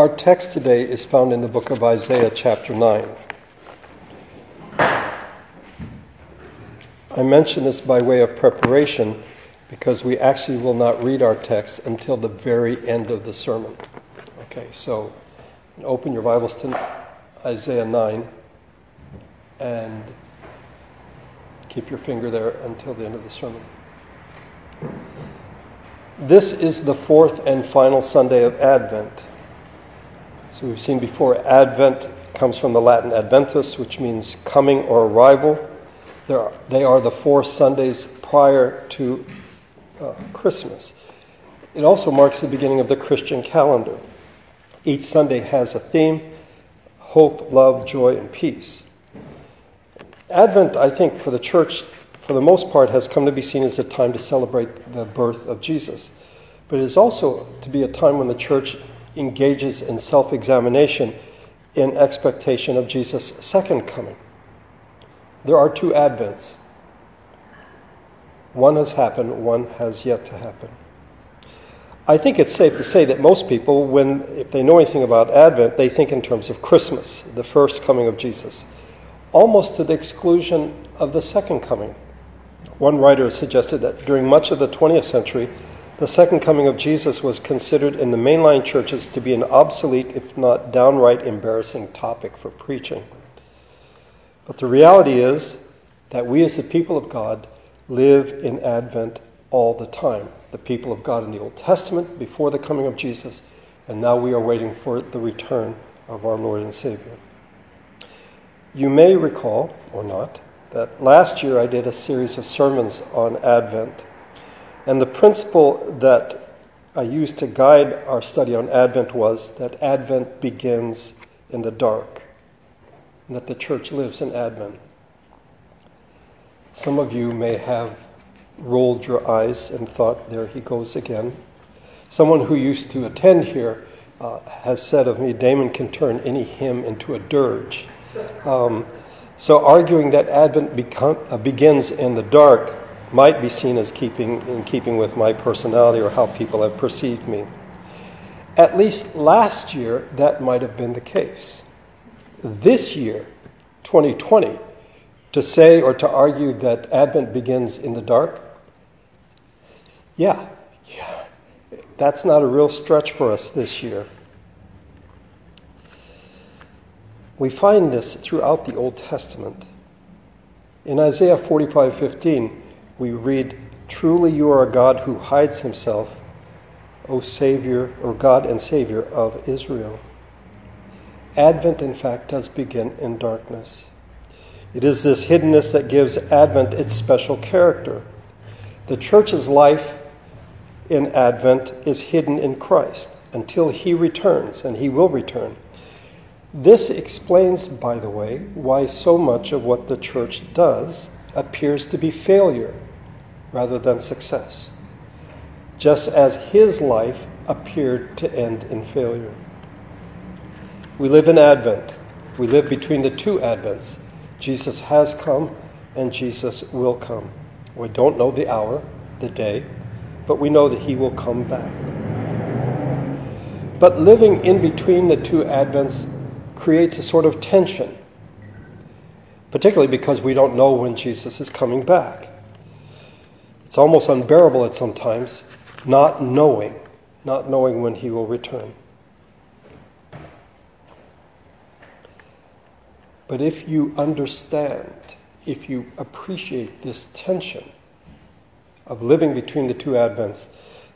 Our text today is found in the book of Isaiah, chapter 9. I mention this by way of preparation because we actually will not read our text until the very end of the sermon. Okay, so open your Bibles to Isaiah 9 and keep your finger there until the end of the sermon. This is the fourth and final Sunday of Advent. So we've seen before, Advent comes from the Latin adventus, which means coming or arrival. Are, they are the four Sundays prior to uh, Christmas. It also marks the beginning of the Christian calendar. Each Sunday has a theme hope, love, joy, and peace. Advent, I think, for the church, for the most part, has come to be seen as a time to celebrate the birth of Jesus. But it is also to be a time when the church engages in self examination in expectation of Jesus' second coming. There are two Advents. One has happened, one has yet to happen. I think it's safe to say that most people, when if they know anything about Advent, they think in terms of Christmas, the first coming of Jesus, almost to the exclusion of the second coming. One writer has suggested that during much of the 20th century, the second coming of Jesus was considered in the mainline churches to be an obsolete, if not downright embarrassing topic for preaching. But the reality is that we, as the people of God, live in Advent all the time. The people of God in the Old Testament, before the coming of Jesus, and now we are waiting for the return of our Lord and Savior. You may recall, or not, that last year I did a series of sermons on Advent. And the principle that I used to guide our study on Advent was that Advent begins in the dark, and that the church lives in Advent. Some of you may have rolled your eyes and thought, there he goes again. Someone who used to attend here uh, has said of me, Damon can turn any hymn into a dirge. Um, so arguing that Advent become, uh, begins in the dark might be seen as keeping in keeping with my personality or how people have perceived me. At least last year, that might have been the case. This year, 2020, to say or to argue that Advent begins in the dark, yeah, yeah, that's not a real stretch for us this year. We find this throughout the Old Testament. In Isaiah 45:15, we read, Truly you are a God who hides himself, O Savior, or God and Savior of Israel. Advent, in fact, does begin in darkness. It is this hiddenness that gives Advent its special character. The church's life in Advent is hidden in Christ until he returns, and he will return. This explains, by the way, why so much of what the church does appears to be failure rather than success, just as his life appeared to end in failure. We live in Advent. We live between the two Advents. Jesus has come and Jesus will come. We don't know the hour, the day, but we know that he will come back. But living in between the two Advents creates a sort of tension, particularly because we don't know when Jesus is coming back. It's almost unbearable at sometimes not knowing, not knowing when he will return. But if you understand, if you appreciate this tension of living between the two Advents,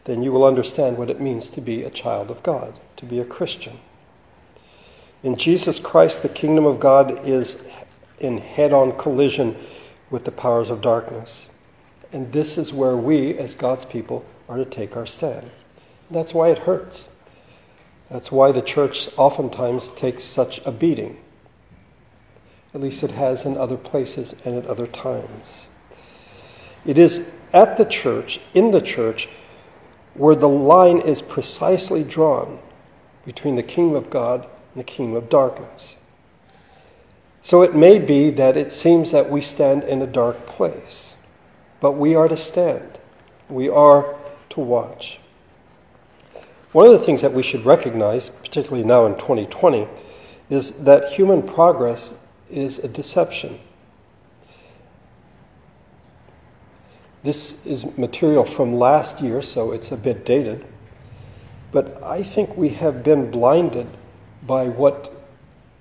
then you will understand what it means to be a child of God, to be a Christian. In Jesus Christ, the kingdom of God is in head on collision with the powers of darkness. And this is where we, as God's people, are to take our stand. That's why it hurts. That's why the church oftentimes takes such a beating. At least it has in other places and at other times. It is at the church, in the church, where the line is precisely drawn between the kingdom of God and the kingdom of darkness. So it may be that it seems that we stand in a dark place. But we are to stand, we are to watch. One of the things that we should recognize, particularly now in 2020, is that human progress is a deception. This is material from last year, so it's a bit dated. But I think we have been blinded by what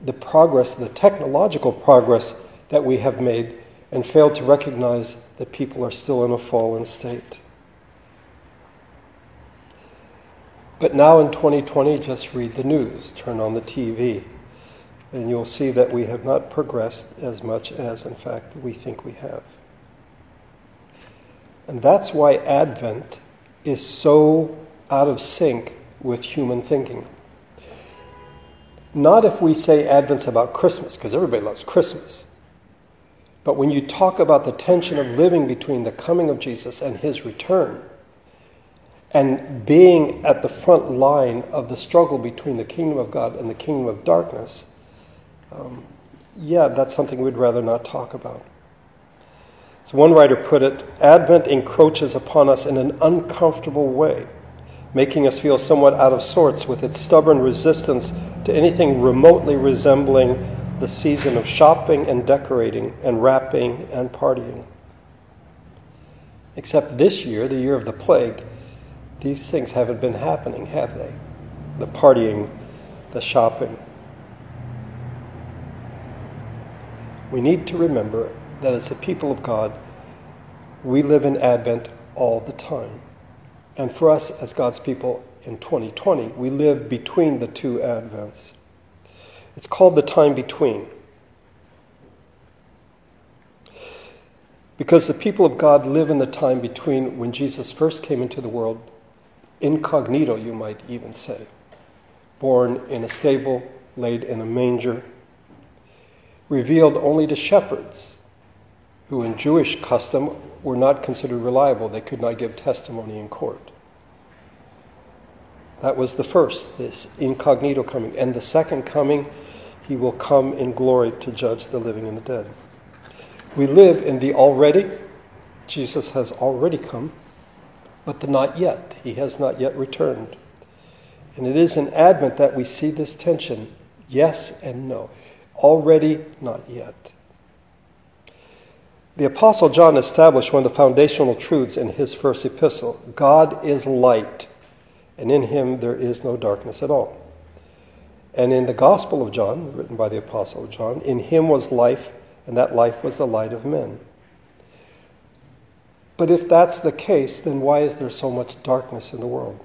the progress, the technological progress that we have made, and failed to recognize that people are still in a fallen state. But now in 2020, just read the news, turn on the TV, and you'll see that we have not progressed as much as, in fact, we think we have. And that's why Advent is so out of sync with human thinking. Not if we say Advent's about Christmas, because everybody loves Christmas. But when you talk about the tension of living between the coming of Jesus and his return, and being at the front line of the struggle between the kingdom of God and the kingdom of darkness, um, yeah, that's something we'd rather not talk about. As one writer put it, Advent encroaches upon us in an uncomfortable way, making us feel somewhat out of sorts with its stubborn resistance to anything remotely resembling the season of shopping and decorating and wrapping and partying. Except this year, the year of the plague, these things haven't been happening, have they? The partying, the shopping. We need to remember that as a people of God, we live in Advent all the time. And for us as God's people in 2020, we live between the two Advents. It's called the time between. Because the people of God live in the time between when Jesus first came into the world, incognito, you might even say, born in a stable, laid in a manger, revealed only to shepherds who, in Jewish custom, were not considered reliable. They could not give testimony in court. That was the first, this incognito coming. And the second coming, he will come in glory to judge the living and the dead. We live in the already. Jesus has already come, but the not yet. He has not yet returned. And it is in Advent that we see this tension yes and no. Already, not yet. The Apostle John established one of the foundational truths in his first epistle God is light, and in him there is no darkness at all. And in the Gospel of John, written by the Apostle John, in him was life, and that life was the light of men. But if that's the case, then why is there so much darkness in the world?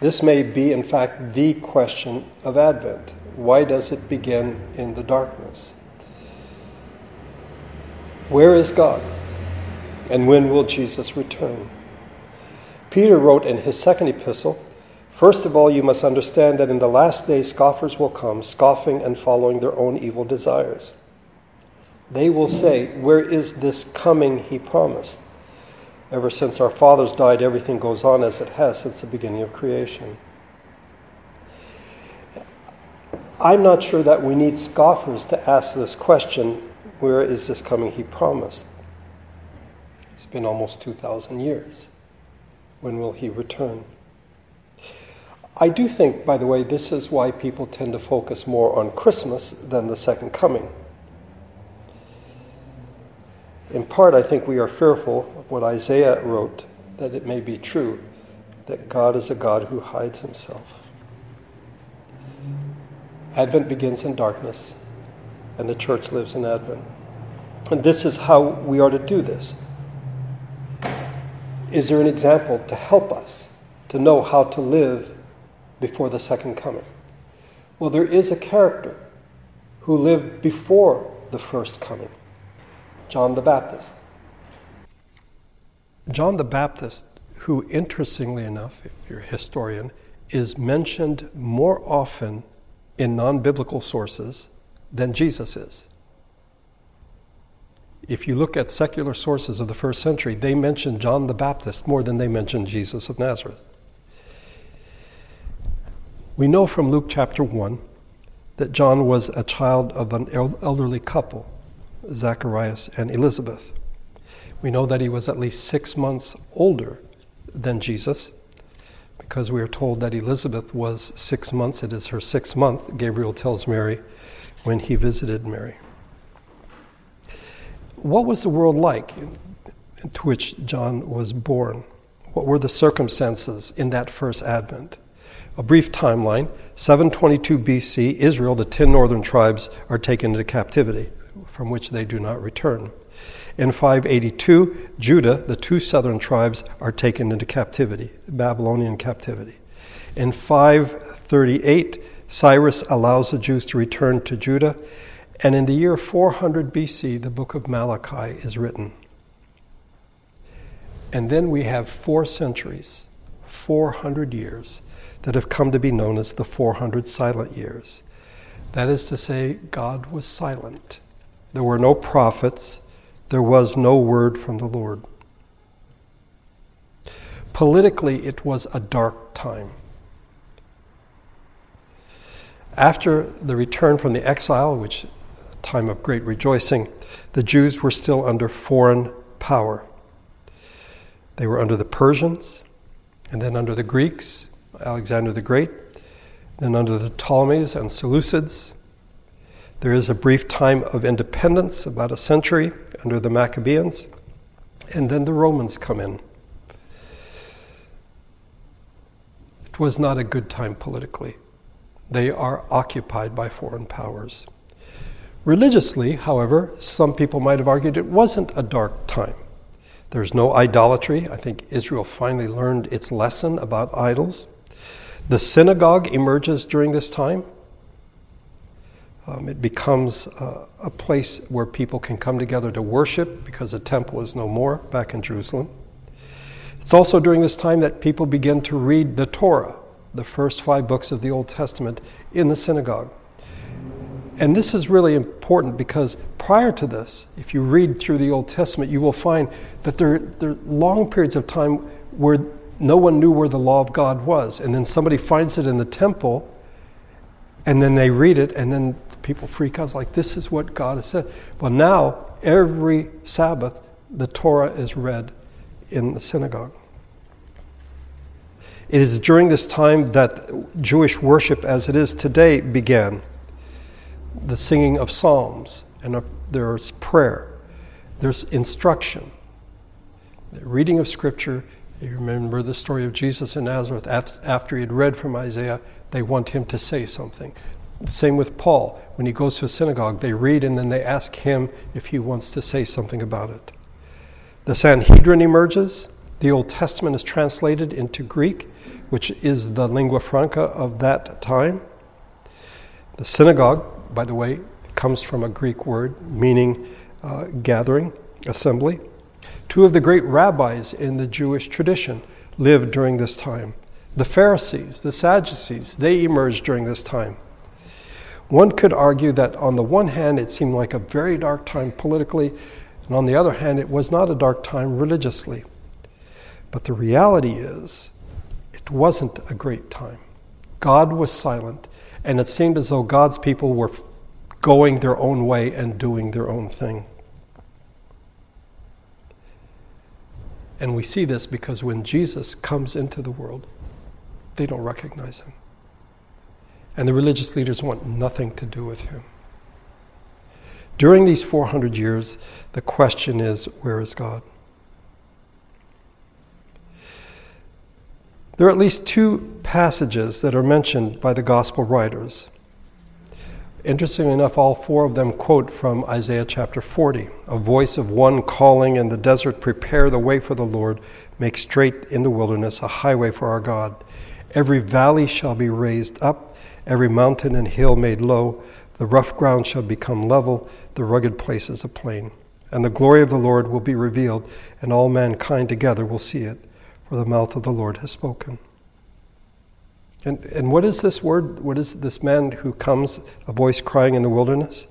This may be, in fact, the question of Advent. Why does it begin in the darkness? Where is God? And when will Jesus return? Peter wrote in his second epistle First of all, you must understand that in the last days scoffers will come, scoffing and following their own evil desires. They will say, Where is this coming he promised? Ever since our fathers died, everything goes on as it has since the beginning of creation. I'm not sure that we need scoffers to ask this question where is this coming he promised? It's been almost 2,000 years. When will he return? I do think, by the way, this is why people tend to focus more on Christmas than the second coming. In part, I think we are fearful of what Isaiah wrote, that it may be true that God is a God who hides himself. Advent begins in darkness, and the church lives in Advent. And this is how we are to do this. Is there an example to help us to know how to live before the second coming? Well, there is a character who lived before the first coming John the Baptist. John the Baptist, who, interestingly enough, if you're a historian, is mentioned more often in non biblical sources than Jesus is. If you look at secular sources of the first century, they mention John the Baptist more than they mention Jesus of Nazareth. We know from Luke chapter 1 that John was a child of an elderly couple, Zacharias and Elizabeth. We know that he was at least six months older than Jesus because we are told that Elizabeth was six months. It is her sixth month, Gabriel tells Mary when he visited Mary. What was the world like to which John was born? What were the circumstances in that first advent? A brief timeline 722 BC, Israel, the ten northern tribes, are taken into captivity, from which they do not return. In 582, Judah, the two southern tribes, are taken into captivity, Babylonian captivity. In 538, Cyrus allows the Jews to return to Judah, and in the year 400 BC, the book of Malachi is written. And then we have four centuries, 400 years, that have come to be known as the 400 silent years. That is to say, God was silent. There were no prophets, there was no word from the Lord. Politically, it was a dark time. After the return from the exile, which time of great rejoicing, the Jews were still under foreign power. They were under the Persians, and then under the Greeks, Alexander the Great, then under the Ptolemies and Seleucids, there is a brief time of independence, about a century, under the Maccabees, and then the Romans come in. It was not a good time politically. They are occupied by foreign powers. Religiously, however, some people might have argued it wasn't a dark time. There's no idolatry. I think Israel finally learned its lesson about idols. The synagogue emerges during this time. Um, it becomes uh, a place where people can come together to worship because the temple is no more back in Jerusalem. It's also during this time that people begin to read the Torah, the first five books of the Old Testament, in the synagogue. And this is really important because prior to this, if you read through the Old Testament, you will find that there, there are long periods of time where no one knew where the law of God was. And then somebody finds it in the temple, and then they read it, and then people freak out like this is what God has said. Well, now every Sabbath the Torah is read in the synagogue. It is during this time that Jewish worship as it is today began. The singing of psalms, and a, there's prayer, there's instruction, the reading of scripture. You remember the story of Jesus in Nazareth. After he had read from Isaiah, they want him to say something. Same with Paul. When he goes to a synagogue, they read and then they ask him if he wants to say something about it. The Sanhedrin emerges. The Old Testament is translated into Greek, which is the lingua franca of that time. The synagogue, by the way, comes from a Greek word meaning uh, gathering, assembly. Two of the great rabbis in the Jewish tradition lived during this time. The Pharisees, the Sadducees, they emerged during this time. One could argue that on the one hand, it seemed like a very dark time politically, and on the other hand, it was not a dark time religiously. But the reality is, it wasn't a great time. God was silent, and it seemed as though God's people were going their own way and doing their own thing. And we see this because when Jesus comes into the world, they don't recognize him. And the religious leaders want nothing to do with him. During these 400 years, the question is where is God? There are at least two passages that are mentioned by the gospel writers. Interestingly enough, all four of them quote from Isaiah chapter 40 a voice of one calling in the desert, Prepare the way for the Lord, make straight in the wilderness a highway for our God. Every valley shall be raised up every mountain and hill made low. The rough ground shall become level, the rugged places a plain. And the glory of the Lord will be revealed, and all mankind together will see it, for the mouth of the Lord has spoken. And, and what is this word? What is this man who comes, a voice crying in the wilderness?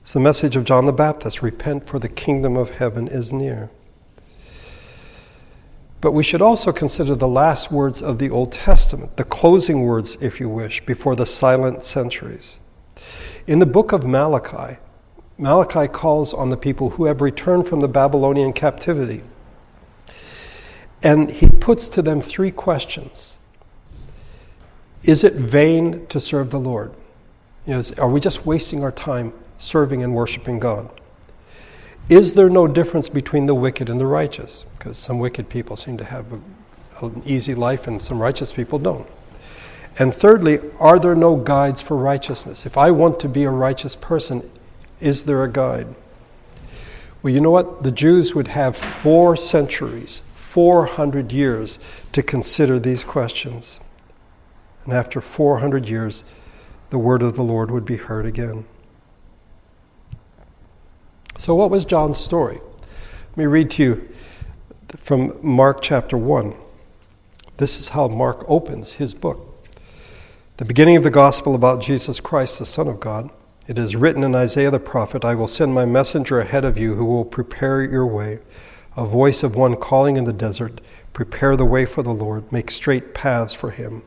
It's the message of John the Baptist repent, for the kingdom of heaven is near. But we should also consider the last words of the Old Testament, the closing words, if you wish, before the silent centuries. In the book of Malachi, Malachi calls on the people who have returned from the Babylonian captivity. And he puts to them three questions. Is it vain to serve the Lord? You know, are we just wasting our time serving and worshiping God? Is there no difference between the wicked and the righteous? Because some wicked people seem to have a, an easy life and some righteous people don't. And thirdly, are there no guides for righteousness? If I want to be a righteous person, is there a guide? Well, you know what? The Jews would have four centuries, 400 years to consider these questions. And after 400 years, the word of the Lord would be heard again. So, what was John's story? Let me read to you from Mark chapter 1. This is how Mark opens his book. The beginning of the gospel about Jesus Christ, the Son of God. It is written in Isaiah the prophet I will send my messenger ahead of you who will prepare your way. A voice of one calling in the desert, Prepare the way for the Lord, make straight paths for him.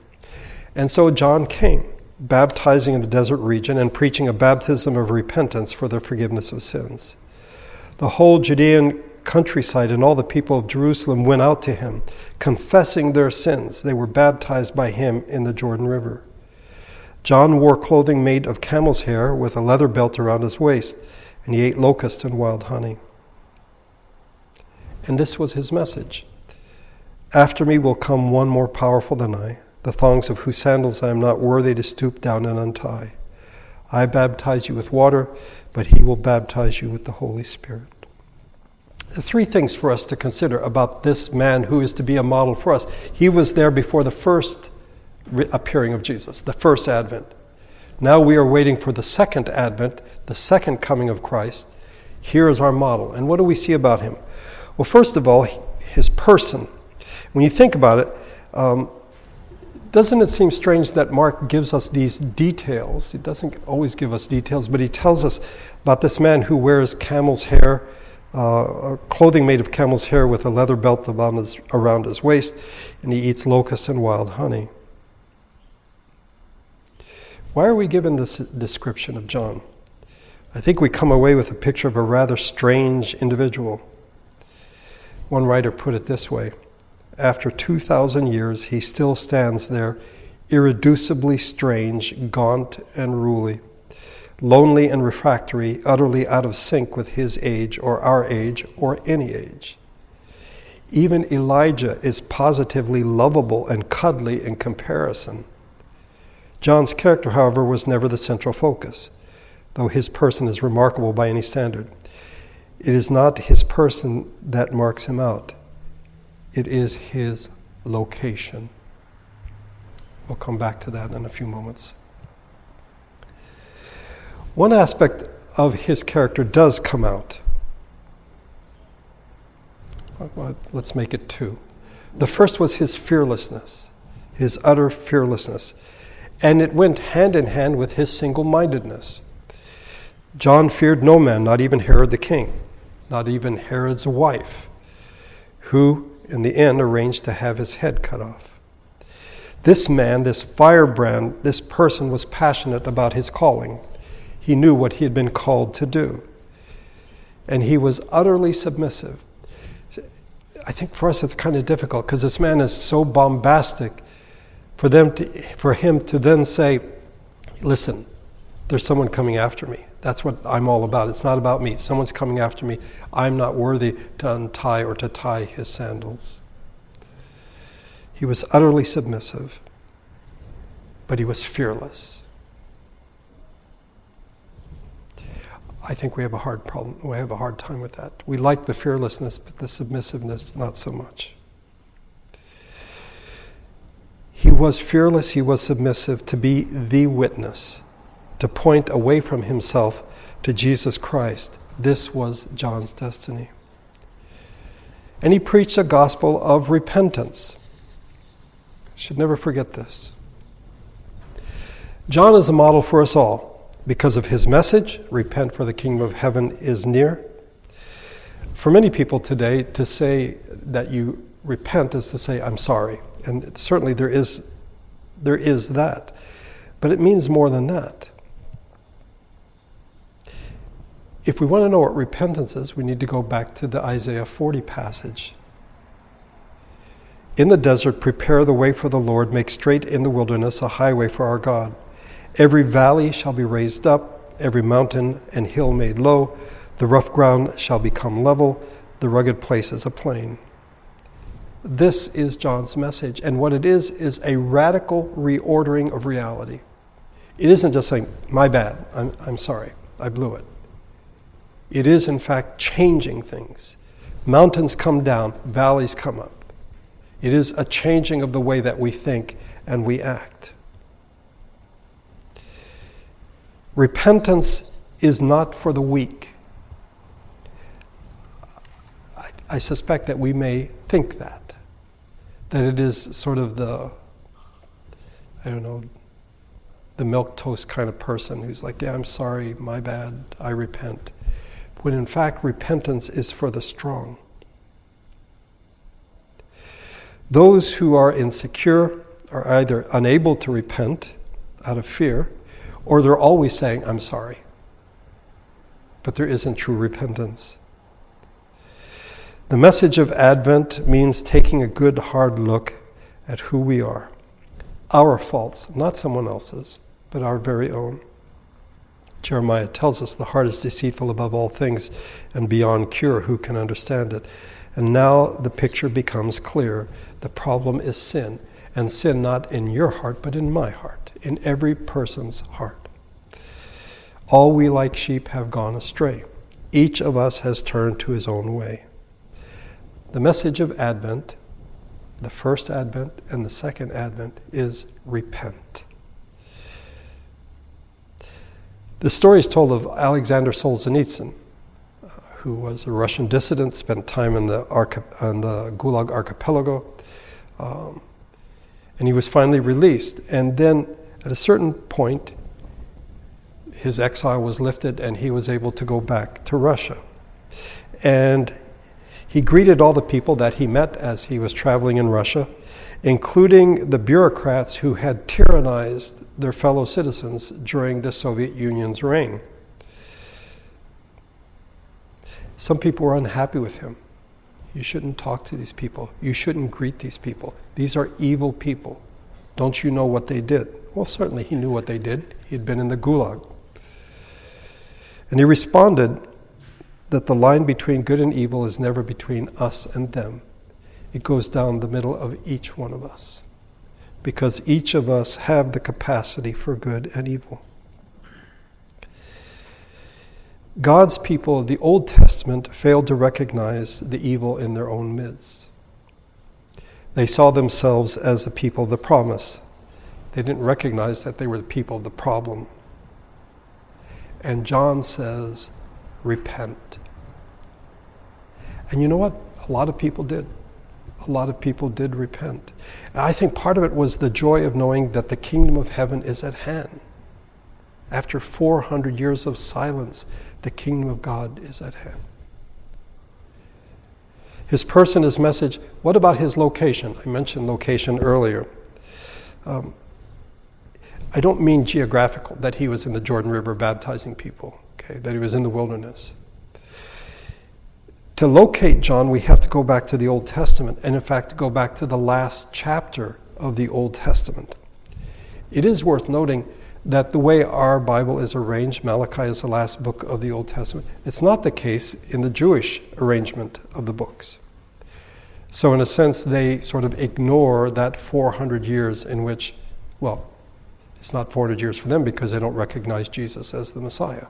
And so John came, baptizing in the desert region and preaching a baptism of repentance for the forgiveness of sins. The whole Judean countryside and all the people of Jerusalem went out to him, confessing their sins. They were baptized by him in the Jordan River. John wore clothing made of camel's hair with a leather belt around his waist, and he ate locusts and wild honey. And this was his message After me will come one more powerful than I, the thongs of whose sandals I am not worthy to stoop down and untie. I baptize you with water, but he will baptize you with the Holy Spirit. Three things for us to consider about this man who is to be a model for us. He was there before the first appearing of Jesus, the first advent. Now we are waiting for the second advent, the second coming of Christ. Here is our model. And what do we see about him? Well, first of all, his person. When you think about it, um, doesn't it seem strange that Mark gives us these details? He doesn't always give us details, but he tells us about this man who wears camel's hair, uh, clothing made of camel's hair with a leather belt around his, around his waist, and he eats locusts and wild honey. Why are we given this description of John? I think we come away with a picture of a rather strange individual. One writer put it this way After 2,000 years, he still stands there, irreducibly strange, gaunt, and ruly, lonely and refractory, utterly out of sync with his age, or our age, or any age. Even Elijah is positively lovable and cuddly in comparison. John's character, however, was never the central focus, though his person is remarkable by any standard. It is not his person that marks him out, it is his location. We'll come back to that in a few moments. One aspect of his character does come out. Let's make it two. The first was his fearlessness, his utter fearlessness and it went hand in hand with his single mindedness. John feared no man, not even Herod the king, not even Herod's wife, who in the end arranged to have his head cut off. This man, this firebrand, this person was passionate about his calling. He knew what he had been called to do. And he was utterly submissive. I think for us it's kind of difficult because this man is so bombastic for them to, for him to then say, "Listen, there's someone coming after me. That's what I'm all about. It's not about me. Someone's coming after me. I'm not worthy to untie or to tie his sandals." He was utterly submissive, but he was fearless. I think we have a hard problem. We have a hard time with that. We like the fearlessness, but the submissiveness, not so much. He was fearless, he was submissive to be the witness, to point away from himself to Jesus Christ. This was John's destiny. And he preached a gospel of repentance. Should never forget this. John is a model for us all because of his message repent, for the kingdom of heaven is near. For many people today, to say that you repent is to say, I'm sorry and certainly there is, there is that. But it means more than that. If we want to know what repentance is, we need to go back to the Isaiah 40 passage. In the desert, prepare the way for the Lord, make straight in the wilderness a highway for our God. Every valley shall be raised up, every mountain and hill made low. The rough ground shall become level, the rugged places a plain. This is John's message, and what it is is a radical reordering of reality. It isn't just saying, my bad, I'm, I'm sorry, I blew it. It is, in fact, changing things. Mountains come down, valleys come up. It is a changing of the way that we think and we act. Repentance is not for the weak. I, I, suspect that we may think that. That it is sort of the, I don't know, the milk toast kind of person who's like, yeah, I'm sorry, my bad, I repent. When in fact, repentance is for the strong. Those who are insecure are either unable to repent out of fear, or they're always saying, I'm sorry. But there isn't true repentance. The message of Advent means taking a good hard look at who we are. Our faults, not someone else's, but our very own. Jeremiah tells us the heart is deceitful above all things and beyond cure. Who can understand it? And now the picture becomes clear. The problem is sin, and sin not in your heart, but in my heart, in every person's heart. All we like sheep have gone astray. Each of us has turned to his own way. The message of Advent, the first Advent and the second Advent, is repent. The story is told of Alexander Solzhenitsyn, who was a Russian dissident, spent time in the, in the Gulag archipelago, um, and he was finally released. And then at a certain point, his exile was lifted and he was able to go back to Russia. And he greeted all the people that he met as he was traveling in Russia, including the bureaucrats who had tyrannized their fellow citizens during the Soviet Union's reign. Some people were unhappy with him. You shouldn't talk to these people. You shouldn't greet these people. These are evil people. Don't you know what they did? Well, certainly he knew what they did. He had been in the gulag. And he responded that the line between good and evil is never between us and them, it goes down the middle of each one of us. Because each of us have the capacity for good and evil. God's people of the Old Testament failed to recognize the evil in their own midst. They saw themselves as the people of the promise. They didn't recognize that they were the people of the problem. And John says, repent. And you know what? A lot of people did. A lot of people did repent. And I think part of it was the joy of knowing that the kingdom of heaven is at hand. After 400 years of silence, the kingdom of God is at hand. His person, his message, what about his location? I mentioned location earlier. Um, I don't mean geographical, that he was in the Jordan River baptizing people, okay, that he was in the wilderness. To locate John, we have to go back to the Old Testament, and in fact, go back to the last chapter of the Old Testament. It is worth noting that the way our Bible is arranged, Malachi is the last book of the Old Testament. It's not the case in the Jewish arrangement of the books. So, in a sense, they sort of ignore that 400 years in which, well, it's not 400 years for them because they don't recognize Jesus as the Messiah.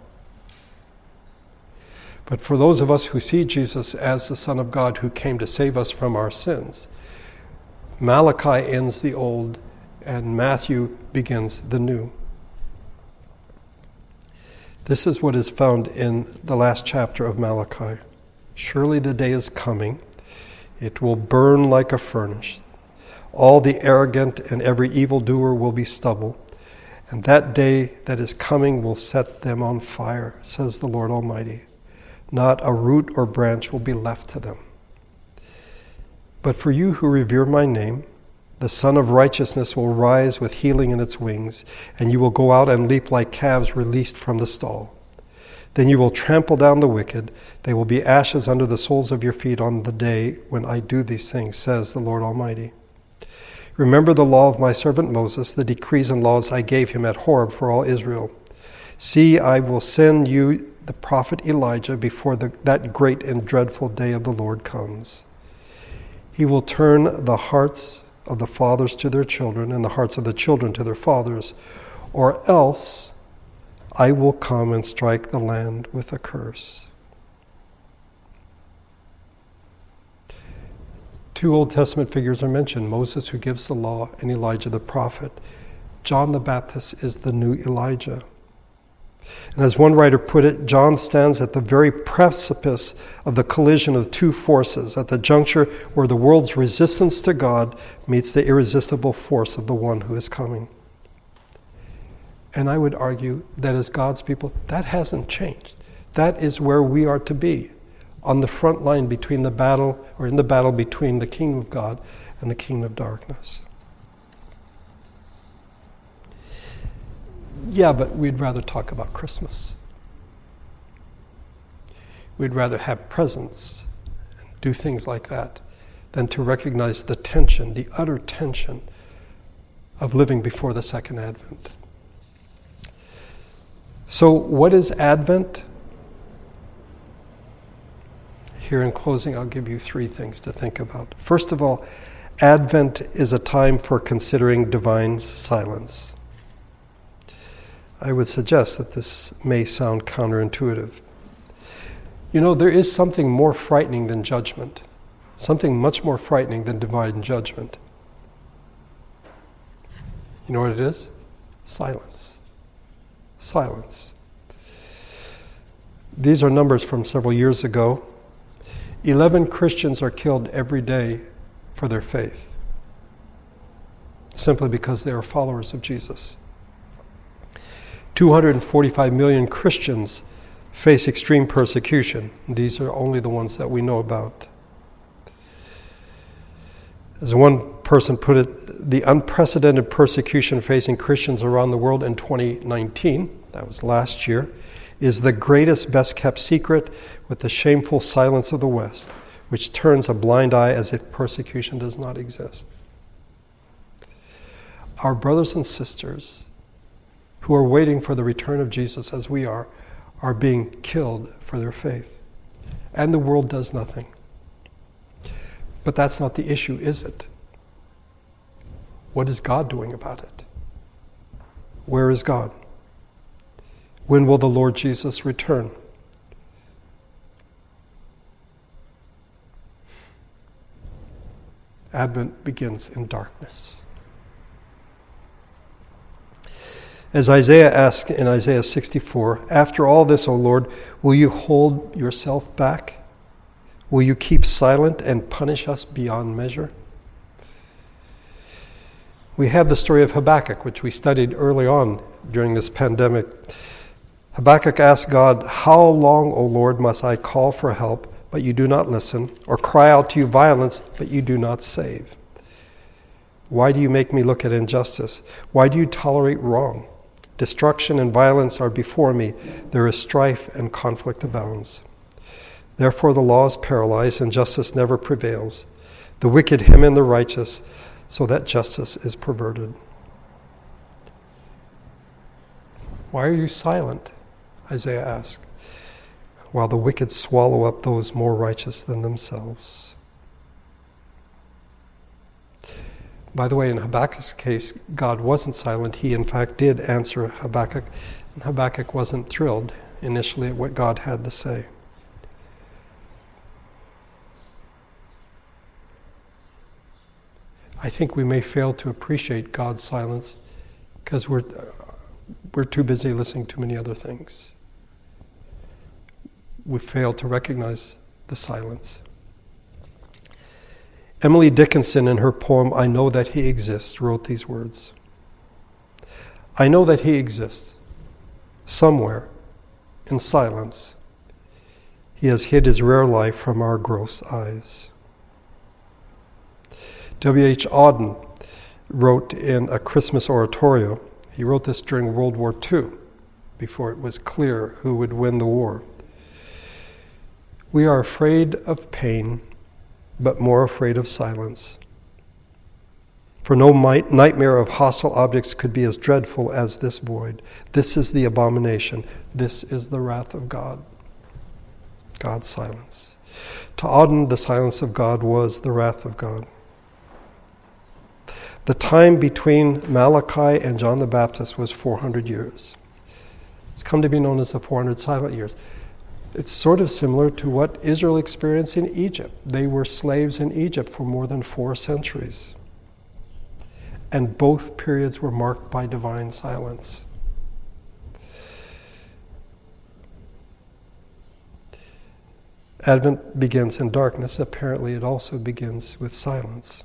But for those of us who see Jesus as the Son of God who came to save us from our sins, Malachi ends the old and Matthew begins the new. This is what is found in the last chapter of Malachi. Surely the day is coming, it will burn like a furnace. All the arrogant and every evildoer will be stubble, and that day that is coming will set them on fire, says the Lord Almighty. Not a root or branch will be left to them. But for you who revere my name, the Sun of Righteousness will rise with healing in its wings, and you will go out and leap like calves released from the stall. Then you will trample down the wicked. They will be ashes under the soles of your feet on the day when I do these things, says the Lord Almighty. Remember the law of my servant Moses, the decrees and laws I gave him at Horeb for all Israel. See, I will send you the prophet Elijah before the, that great and dreadful day of the Lord comes. He will turn the hearts of the fathers to their children and the hearts of the children to their fathers, or else I will come and strike the land with a curse. Two Old Testament figures are mentioned Moses, who gives the law, and Elijah the prophet. John the Baptist is the new Elijah. And as one writer put it, John stands at the very precipice of the collision of two forces, at the juncture where the world's resistance to God meets the irresistible force of the one who is coming. And I would argue that as God's people, that hasn't changed. That is where we are to be on the front line between the battle, or in the battle between the kingdom of God and the kingdom of darkness. Yeah, but we'd rather talk about Christmas. We'd rather have presents and do things like that than to recognize the tension, the utter tension of living before the second advent. So, what is Advent? Here in closing, I'll give you three things to think about. First of all, Advent is a time for considering divine silence. I would suggest that this may sound counterintuitive. You know, there is something more frightening than judgment, something much more frightening than divine judgment. You know what it is? Silence. Silence. These are numbers from several years ago. 11 Christians are killed every day for their faith, simply because they are followers of Jesus. 245 million Christians face extreme persecution. These are only the ones that we know about. As one person put it, the unprecedented persecution facing Christians around the world in 2019, that was last year, is the greatest, best kept secret with the shameful silence of the West, which turns a blind eye as if persecution does not exist. Our brothers and sisters who are waiting for the return of Jesus as we are, are being killed for their faith. And the world does nothing. But that's not the issue, is it? What is God doing about it? Where is God? When will the Lord Jesus return? Advent begins in darkness. As Isaiah asks in Isaiah 64, After all this, O Lord, will you hold yourself back? Will you keep silent and punish us beyond measure? We have the story of Habakkuk, which we studied early on during this pandemic. Habakkuk asked God, How long, O Lord, must I call for help, but you do not listen, or cry out to you violence, but you do not save? Why do you make me look at injustice? Why do you tolerate wrong? Destruction and violence are before me. There is strife and conflict abounds. Therefore, the law is paralyzed and justice never prevails. The wicked hem in the righteous, so that justice is perverted. Why are you silent? Isaiah asked, while the wicked swallow up those more righteous than themselves. By the way, in Habakkuk's case, God wasn't silent. He, in fact, did answer Habakkuk, and Habakkuk wasn't thrilled initially at what God had to say. I think we may fail to appreciate God's silence because we're, we're too busy listening to many other things we fail to recognize the silence. Emily Dickinson, in her poem, I Know That He Exists, wrote these words I know that He exists somewhere in silence. He has hid His rare life from our gross eyes. W.H. Auden wrote in a Christmas oratorio, he wrote this during World War II, before it was clear who would win the war. We are afraid of pain, but more afraid of silence. For no might, nightmare of hostile objects could be as dreadful as this void. This is the abomination. This is the wrath of God. God's silence. To Auden, the silence of God was the wrath of God. The time between Malachi and John the Baptist was 400 years. It's come to be known as the 400 silent years. It's sort of similar to what Israel experienced in Egypt. They were slaves in Egypt for more than four centuries. And both periods were marked by divine silence. Advent begins in darkness. Apparently, it also begins with silence.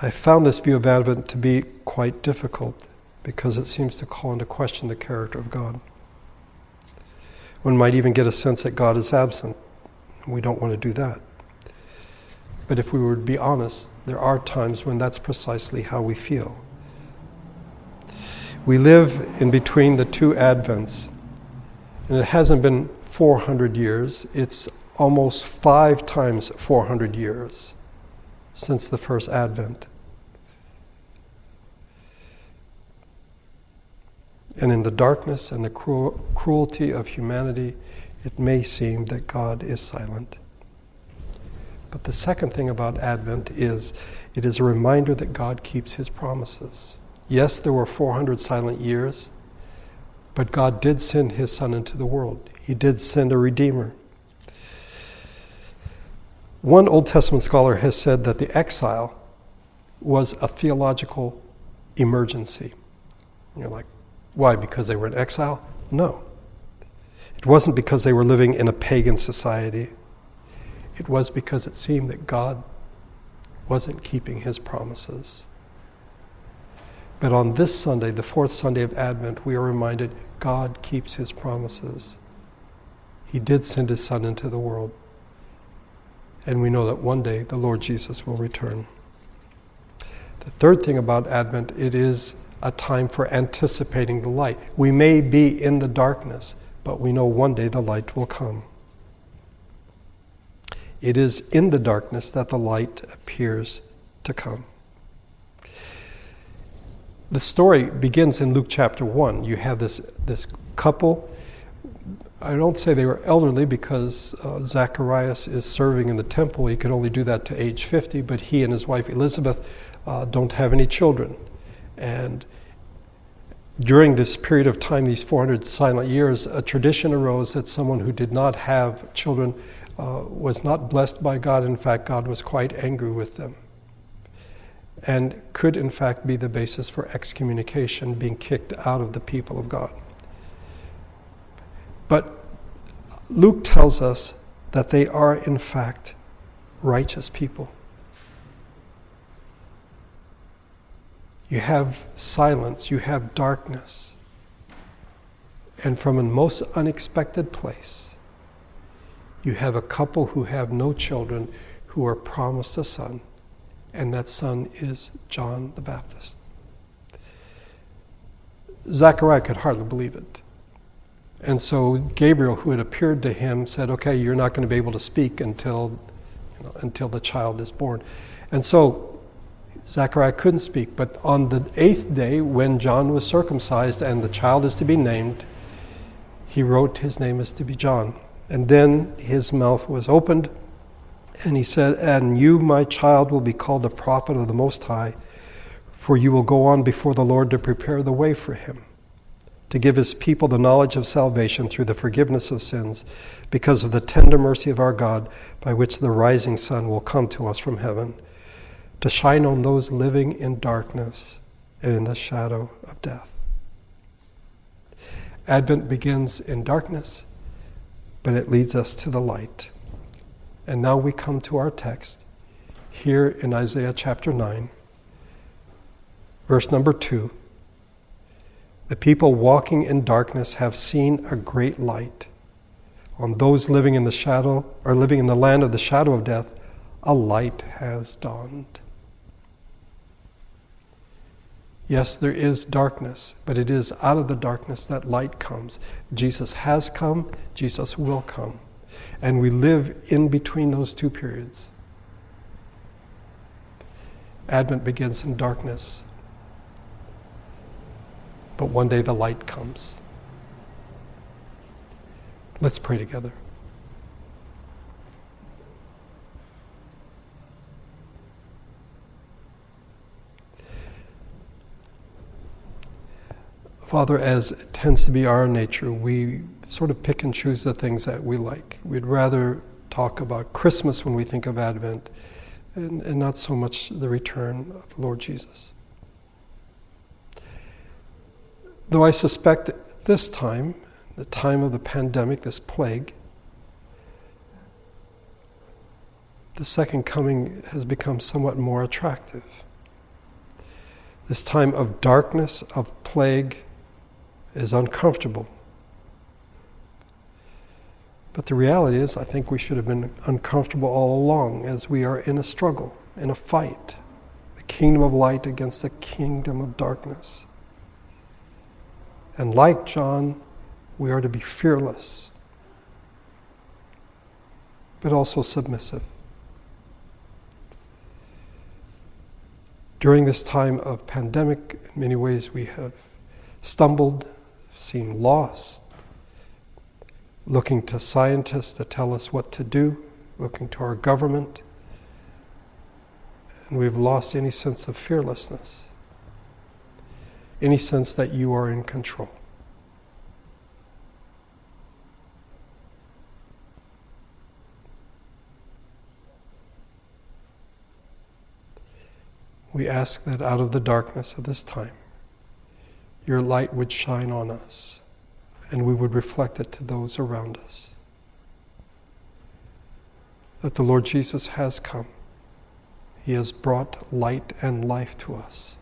I found this view of Advent to be quite difficult because it seems to call into question the character of God. One might even get a sense that God is absent. We don't want to do that. But if we were to be honest, there are times when that's precisely how we feel. We live in between the two Advents, and it hasn't been 400 years, it's almost five times 400 years since the first Advent. And in the darkness and the cruel, cruelty of humanity, it may seem that God is silent. But the second thing about Advent is it is a reminder that God keeps his promises. Yes, there were 400 silent years, but God did send his Son into the world. He did send a Redeemer. One Old Testament scholar has said that the exile was a theological emergency. You're like, why? Because they were in exile? No. It wasn't because they were living in a pagan society. It was because it seemed that God wasn't keeping his promises. But on this Sunday, the fourth Sunday of Advent, we are reminded God keeps his promises. He did send his Son into the world. And we know that one day the Lord Jesus will return. The third thing about Advent, it is a time for anticipating the light. We may be in the darkness, but we know one day the light will come. It is in the darkness that the light appears to come. The story begins in Luke chapter 1. You have this, this couple. I don't say they were elderly because uh, Zacharias is serving in the temple. He could only do that to age 50, but he and his wife Elizabeth uh, don't have any children. And during this period of time, these 400 silent years, a tradition arose that someone who did not have children uh, was not blessed by God. In fact, God was quite angry with them. And could, in fact, be the basis for excommunication, being kicked out of the people of God. But Luke tells us that they are, in fact, righteous people. You have silence, you have darkness. And from a most unexpected place, you have a couple who have no children who are promised a son, and that son is John the Baptist. Zachariah could hardly believe it. And so Gabriel, who had appeared to him, said, Okay, you're not going to be able to speak until, you know, until the child is born. And so Zechariah couldn't speak, but on the eighth day, when John was circumcised and the child is to be named, he wrote his name is to be John. And then his mouth was opened, and he said, And you, my child, will be called a prophet of the Most High, for you will go on before the Lord to prepare the way for him, to give his people the knowledge of salvation through the forgiveness of sins, because of the tender mercy of our God, by which the rising sun will come to us from heaven to shine on those living in darkness and in the shadow of death. Advent begins in darkness, but it leads us to the light. And now we come to our text here in Isaiah chapter 9, verse number 2. The people walking in darkness have seen a great light. On those living in the shadow or living in the land of the shadow of death, a light has dawned. Yes, there is darkness, but it is out of the darkness that light comes. Jesus has come, Jesus will come. And we live in between those two periods. Advent begins in darkness, but one day the light comes. Let's pray together. Father, as tends to be our nature, we sort of pick and choose the things that we like. We'd rather talk about Christmas when we think of Advent and, and not so much the return of the Lord Jesus. Though I suspect this time, the time of the pandemic, this plague, the second coming has become somewhat more attractive. This time of darkness, of plague, is uncomfortable. But the reality is, I think we should have been uncomfortable all along as we are in a struggle, in a fight. The kingdom of light against the kingdom of darkness. And like John, we are to be fearless, but also submissive. During this time of pandemic, in many ways we have stumbled seem lost, looking to scientists to tell us what to do, looking to our government, and we've lost any sense of fearlessness, any sense that you are in control. We ask that out of the darkness of this time, your light would shine on us and we would reflect it to those around us. That the Lord Jesus has come. He has brought light and life to us,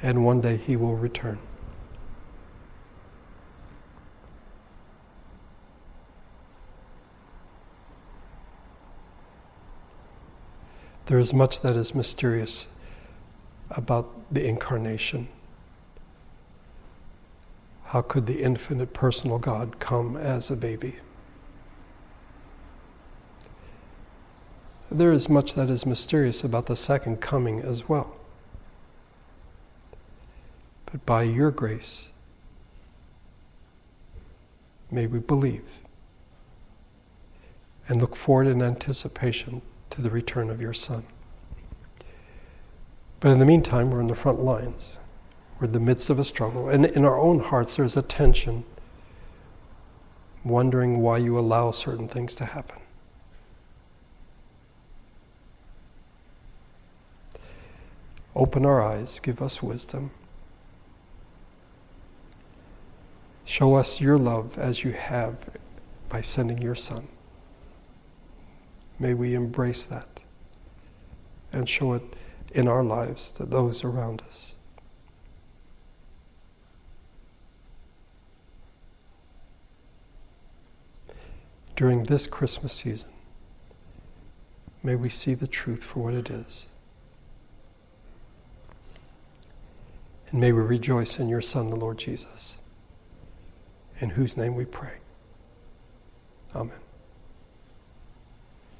and one day He will return. There is much that is mysterious about the incarnation how could the infinite personal God come as a baby? There is much that is mysterious about the second coming as well. But by your grace, may we believe and look forward in anticipation to the return of your Son. But in the meantime, we're in the front lines. We're in the midst of a struggle. And in our own hearts, there's a tension, wondering why you allow certain things to happen. Open our eyes, give us wisdom. Show us your love as you have by sending your Son. May we embrace that and show it in our lives to those around us. During this Christmas season, may we see the truth for what it is. And may we rejoice in your Son, the Lord Jesus, in whose name we pray. Amen.